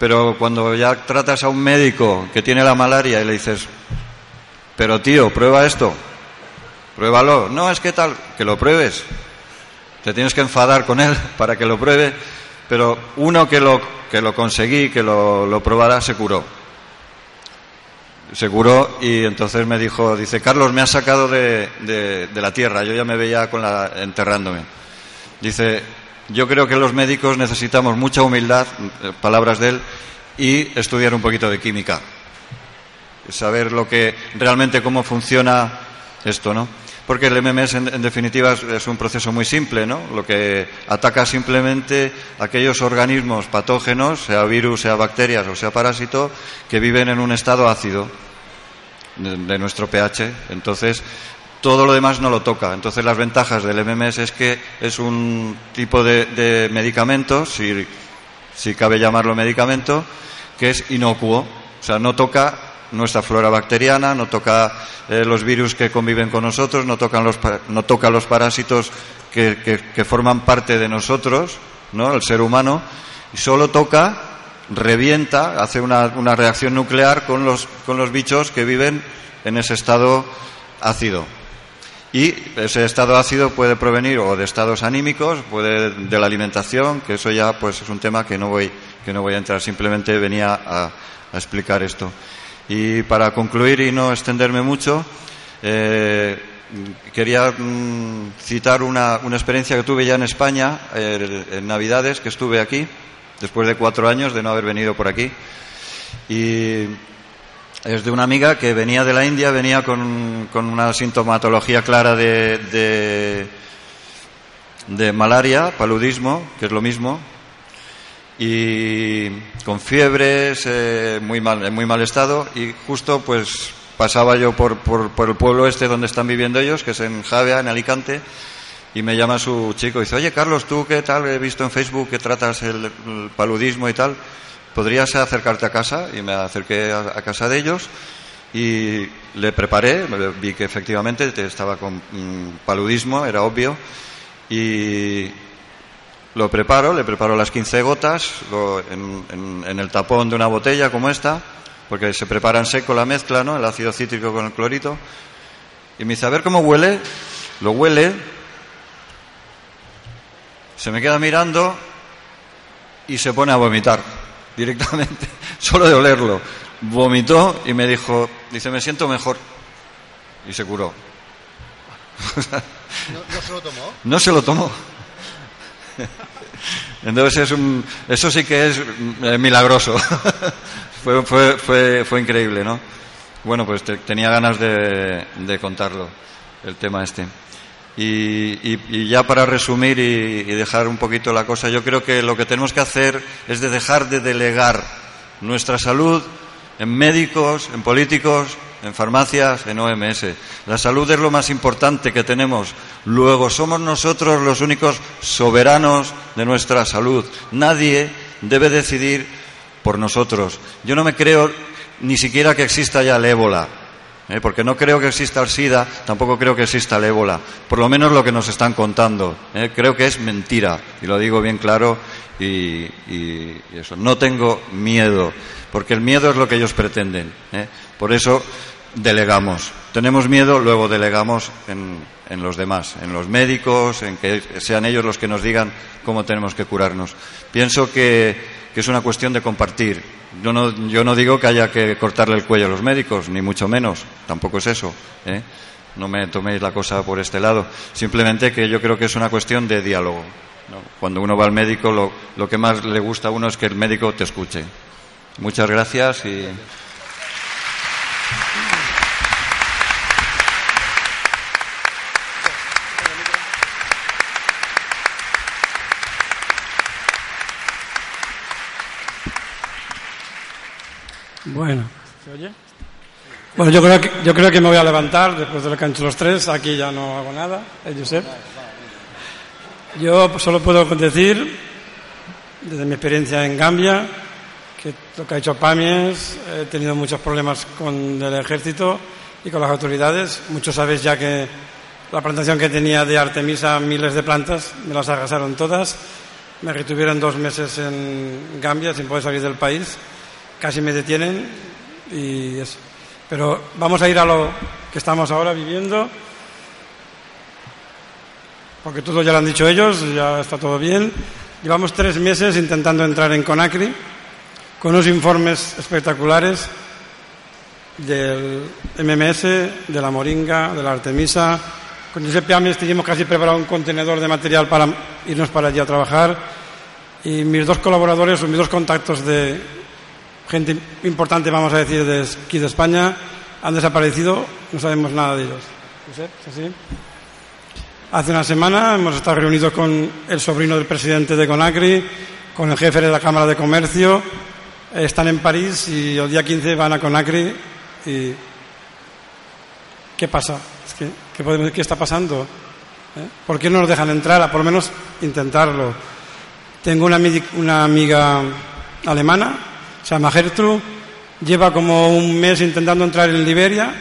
pero cuando ya tratas a un médico que tiene la malaria y le dices, pero tío, prueba esto, pruébalo. No, es que tal, que lo pruebes. Te tienes que enfadar con él para que lo pruebe, pero uno que lo, que lo conseguí, que lo, lo probara, se curó. Se curó y entonces me dijo, dice, Carlos, me has sacado de, de, de la tierra, yo ya me veía con la, enterrándome. Dice, yo creo que los médicos necesitamos mucha humildad, eh, palabras de él, y estudiar un poquito de química. Saber lo que realmente cómo funciona esto, ¿no? Porque el MMS, en, definitiva, es, un proceso muy simple, ¿no? Lo que ataca simplemente aquellos organismos patógenos, sea virus, sea bacterias o sea parásito, que viven en un estado ácido de nuestro pH. Entonces, todo lo demás no lo toca. Entonces, las ventajas del MMS es que es un tipo de, de medicamento, si, si cabe llamarlo medicamento, que es inocuo. O sea, no toca nuestra flora bacteriana, no toca eh, los virus que conviven con nosotros, no, tocan los, no toca los parásitos que, que, que, forman parte de nosotros, ¿no? el ser humano, y solo toca, revienta, hace una, una reacción nuclear con los, con los bichos que viven en ese estado ácido. Y ese estado ácido puede provenir o de estados anímicos, puede de la alimentación, que eso ya pues es un tema que no voy, que no voy a entrar, simplemente venía a, a explicar esto. Y para concluir y no extenderme mucho, eh, quería mm, citar una, una, experiencia que tuve ya en España, eh, en Navidades, que estuve aquí, después de cuatro años de no haber venido por aquí. Y es de una amiga que venía de la India, venía con, con una sintomatología clara de, de, malaria, paludismo, que es lo mismo, y con fiebres, eh, muy mal, en muy mal estado, y justo pues pasaba yo por, por, por, el pueblo este donde están viviendo ellos, que es en Javea, en Alicante, y me llama su chico y dice, oye Carlos, ¿tú qué tal? He visto en Facebook que tratas el paludismo y tal, ¿podrías acercarte a casa? Y me acerqué a, casa de ellos y le preparé, vi que efectivamente estaba con mm, paludismo, era obvio, y lo preparo, le preparo las 15 gotas en, el tapón de una botella como esta, porque se prepara en seco la mezcla, ¿no? El ácido cítrico con el clorito. Y me dice, a ver cómo huele. Lo huele. Se me queda mirando y se pone a vomitar directamente, solo de olerlo. Vomitó y me dijo, dice, me siento mejor. Y se curó. ¿No, ¿No, se lo tomó? No se lo tomó. Entonces es un, eso sí que es eh, milagroso. fue, fue, fue, fue, increíble, ¿no? Bueno, pues te, tenía ganas de, de, contarlo, el tema este. Y, ya para resumir y, y, dejar un poquito la cosa, yo creo que lo que tenemos que hacer es de dejar de delegar nuestra salud en médicos, en políticos, en farmacias, en OMS. La salud es lo más importante que tenemos. Luego somos nosotros los únicos soberanos de nuestra salud. Nadie debe decidir por nosotros. Yo no me creo ni siquiera que exista ya el ébola. ¿Eh? porque no creo que exista el SIDA, tampoco creo que exista el ébola. Por lo menos lo que nos están contando. ¿eh? creo que es mentira. Y lo digo bien claro y, eso. No tengo miedo, porque el miedo es lo que ellos pretenden. ¿eh? Por eso delegamos. Tenemos miedo, luego delegamos en, en, los demás, en los médicos, en que sean ellos los que nos digan cómo tenemos que curarnos. Pienso que, que es una cuestión de compartir. Yo no, yo no, digo que haya que cortarle el cuello a los médicos, ni mucho menos. Tampoco es eso. ¿eh? No me toméis la cosa por este lado. Simplemente que yo creo que es una cuestión de diálogo. Cuando uno va al médico, lo, lo que más le gusta a uno es que el médico te escuche. Muchas gracias y. Bueno, ¿se oye? Bueno, yo creo, que, yo creo que me voy a levantar después de lo que han hecho los tres. Aquí ya no hago nada, ¿eh, Josep? Yo solo puedo decir, desde mi experiencia en Gambia, que lo que ha hecho Pamies, he tenido muchos problemas con el ejército y con las autoridades. Muchos sabéis ya que la plantación que tenía de Artemisa, miles de plantas, me las arrasaron todas. Me retuvieron dos meses en Gambia sin poder salir del país casi me detienen y eso. Pero vamos a ir a lo que estamos ahora viviendo, porque todo ya lo han dicho ellos, ya está todo bien. Llevamos tres meses intentando entrar en Conacri con unos informes espectaculares del MMS, de la Moringa, de la Artemisa. Con Giuseppe Ames teníamos casi preparado un contenedor de material para irnos para allí a trabajar. Y mis dos colaboradores, mis dos contactos de gente importante, vamos a decir, de aquí de España, han desaparecido, no sabemos nada de ellos. Hace una semana hemos estado reunidos con el sobrino del presidente de Conacri, con el jefe de la Cámara de Comercio, están en París y el día 15 van a Conacri y ¿qué pasa? ¿qué, ¿Qué está pasando? ¿Eh? ¿Por qué no nos dejan entrar? A por lo menos intentarlo. Tengo una, una amiga alemana, se Gertrude, lleva como un mes intentando entrar en Liberia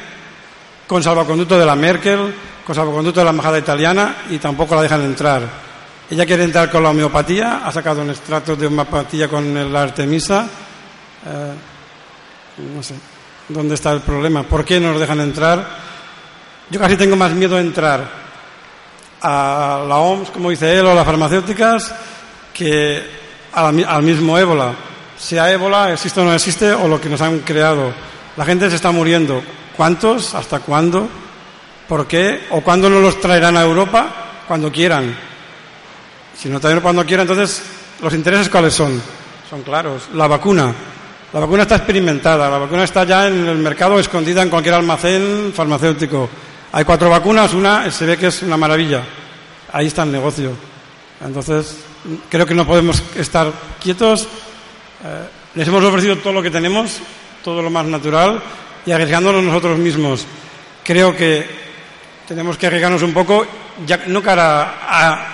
con salvoconducto de la Merkel, con salvoconducto de la embajada italiana y tampoco la dejan entrar. Ella quiere entrar con la homeopatía, ha sacado un extracto de homeopatía con la Artemisa. Eh, no sé dónde está el problema. ¿Por qué no nos dejan entrar? Yo casi tengo más miedo de entrar a la OMS, como dice él, o a las farmacéuticas, que al, mismo ébola. Sea ébola, existe o no existe, o lo que nos han creado. La gente se está muriendo. ¿Cuántos? ¿Hasta cuándo? ¿Por qué? ¿O cuándo no los traerán a Europa? Cuando quieran. Si no traen cuando quieran, entonces, ¿los intereses cuáles son? Son claros. La vacuna. La vacuna está experimentada. La vacuna está ya en el mercado, escondida en cualquier almacén farmacéutico. Hay cuatro vacunas, una se ve que es una maravilla. Ahí está el negocio. Entonces, creo que no podemos estar quietos. Eh, les hemos ofrecido todo lo que tenemos, todo lo más natural, y arriesgándonos nosotros mismos. Creo que tenemos que arriesgarnos un poco, no cara a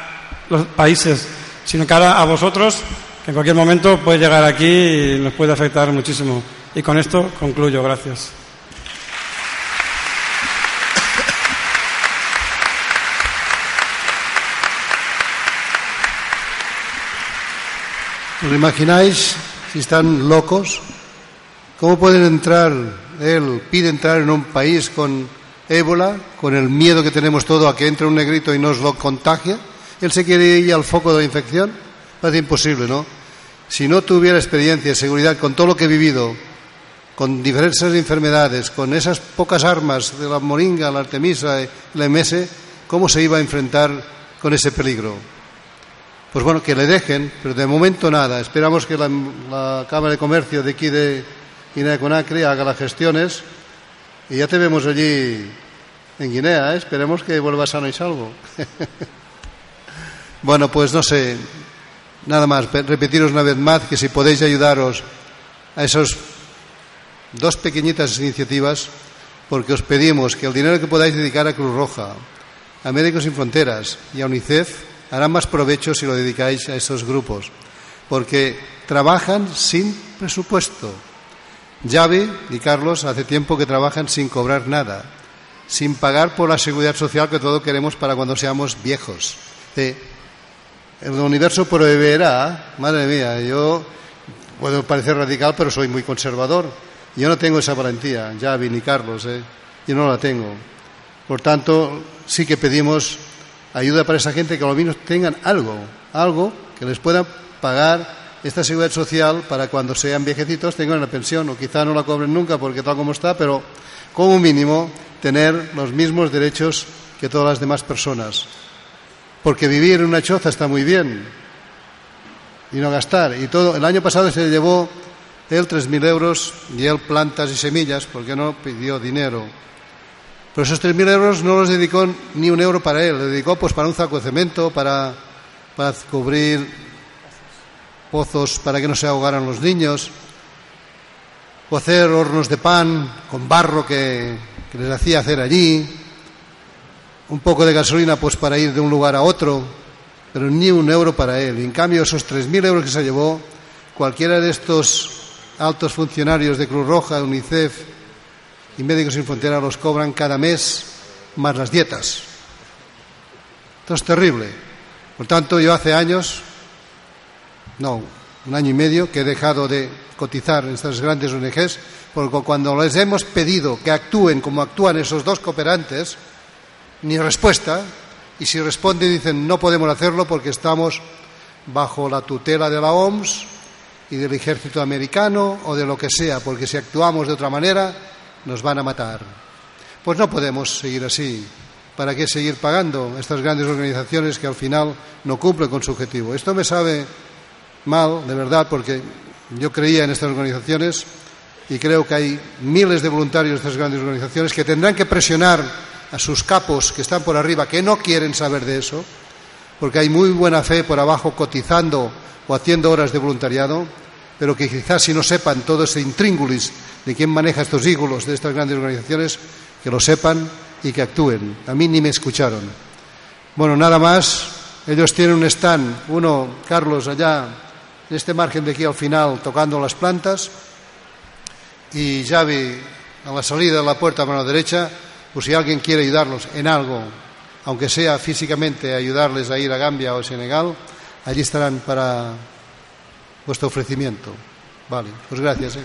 los países, sino cara a vosotros, que en cualquier momento puede llegar aquí y nos puede afectar muchísimo. Y con esto concluyo. Gracias. ¿Os imagináis están locos? ¿Cómo pueden entrar, él pide entrar en un país con ébola, con el miedo que tenemos todo a que entre un negrito y nos lo contagie? ¿Él se quiere ir al foco de la infección? Parece imposible, ¿no? Si no tuviera experiencia y seguridad con todo lo que he vivido, con diferentes enfermedades, con esas pocas armas de la moringa, la artemisa la MS, ¿cómo se iba a enfrentar con ese peligro? Pues bueno, que le dejen, pero de momento nada. Esperamos que la, Cámara de Comercio de aquí de Guinea Conakry haga las gestiones y ya te vemos allí en Guinea, ¿eh? esperemos que vuelva sano y salvo. bueno, pues no sé, nada más, repetiros una vez más que si podéis ayudaros a esas dos pequeñitas iniciativas, porque os pedimos que el dinero que podáis dedicar a Cruz Roja, a Médicos Sin Fronteras y a UNICEF, harán más provecho si lo dedicáis a esos grupos, porque trabajan sin presupuesto. Llave y Carlos hace tiempo que trabajan sin cobrar nada, sin pagar por la seguridad social que todos queremos para cuando seamos viejos. el universo proveerá, madre mía, yo puedo parecer radical, pero soy muy conservador. Yo no tengo esa valentía, Javi ni Carlos, ¿eh? yo no la tengo. Por tanto, sí que pedimos ayuda para esa gente que al menos tengan algo, algo que les pueda pagar esta seguridad social para cuando sean viejecitos tengan la pensión o quizá no la cobren nunca porque tal como está, pero como mínimo tener los mismos derechos que todas las demás personas. Porque vivir en una choza está muy bien y no gastar. Y todo, el año pasado se llevó él 3.000 euros y él plantas y semillas porque no pidió dinero. Pero esos 3.000 euros no los dedicó ni un euro para él, le dedicó pues para un saco de cemento, para, para cubrir pozos para que no se ahogaran los niños, o hacer hornos de pan con barro que, les hacía hacer allí, un poco de gasolina pues para ir de un lugar a otro, pero ni un euro para él. Y en cambio esos 3.000 euros que se llevó, cualquiera de estos altos funcionarios de Cruz Roja, UNICEF, y Médicos Sin Fronteras los cobran cada mes más las dietas. Esto es terrible. Por tanto, yo hace años, no, un año y medio que he dejado de cotizar en estas grandes ONGs, porque cuando les hemos pedido que actúen como actúan esos dos cooperantes, ni respuesta, y si responden dicen no podemos hacerlo porque estamos bajo la tutela de la OMS y del ejército americano o de lo que sea, porque si actuamos de otra manera nos van a matar. Pues no podemos seguir así. ¿Para qué seguir pagando estas grandes organizaciones que al final no cumplen con su objetivo? Esto me sabe mal, de verdad, porque yo creía en estas organizaciones y creo que hay miles de voluntarios de estas grandes organizaciones que tendrán que presionar a sus capos que están por arriba, que no quieren saber de eso, porque hay muy buena fe por abajo cotizando o haciendo horas de voluntariado, pero que quizás si no sepan todo ese intríngulis de quién maneja estos ígolos de estas grandes organizaciones, que lo sepan y que actúen. A mí ni me escucharon. Bueno, nada más. Ellos tienen un stand, uno, Carlos, allá en este margen de aquí al final, tocando las plantas, y Javi a la salida de la puerta a mano derecha, pues si alguien quiere ayudarlos en algo, aunque sea físicamente ayudarles a ir a Gambia o Senegal, allí estarán para vuestro ofrecimiento. Vale, pues gracias. ¿eh?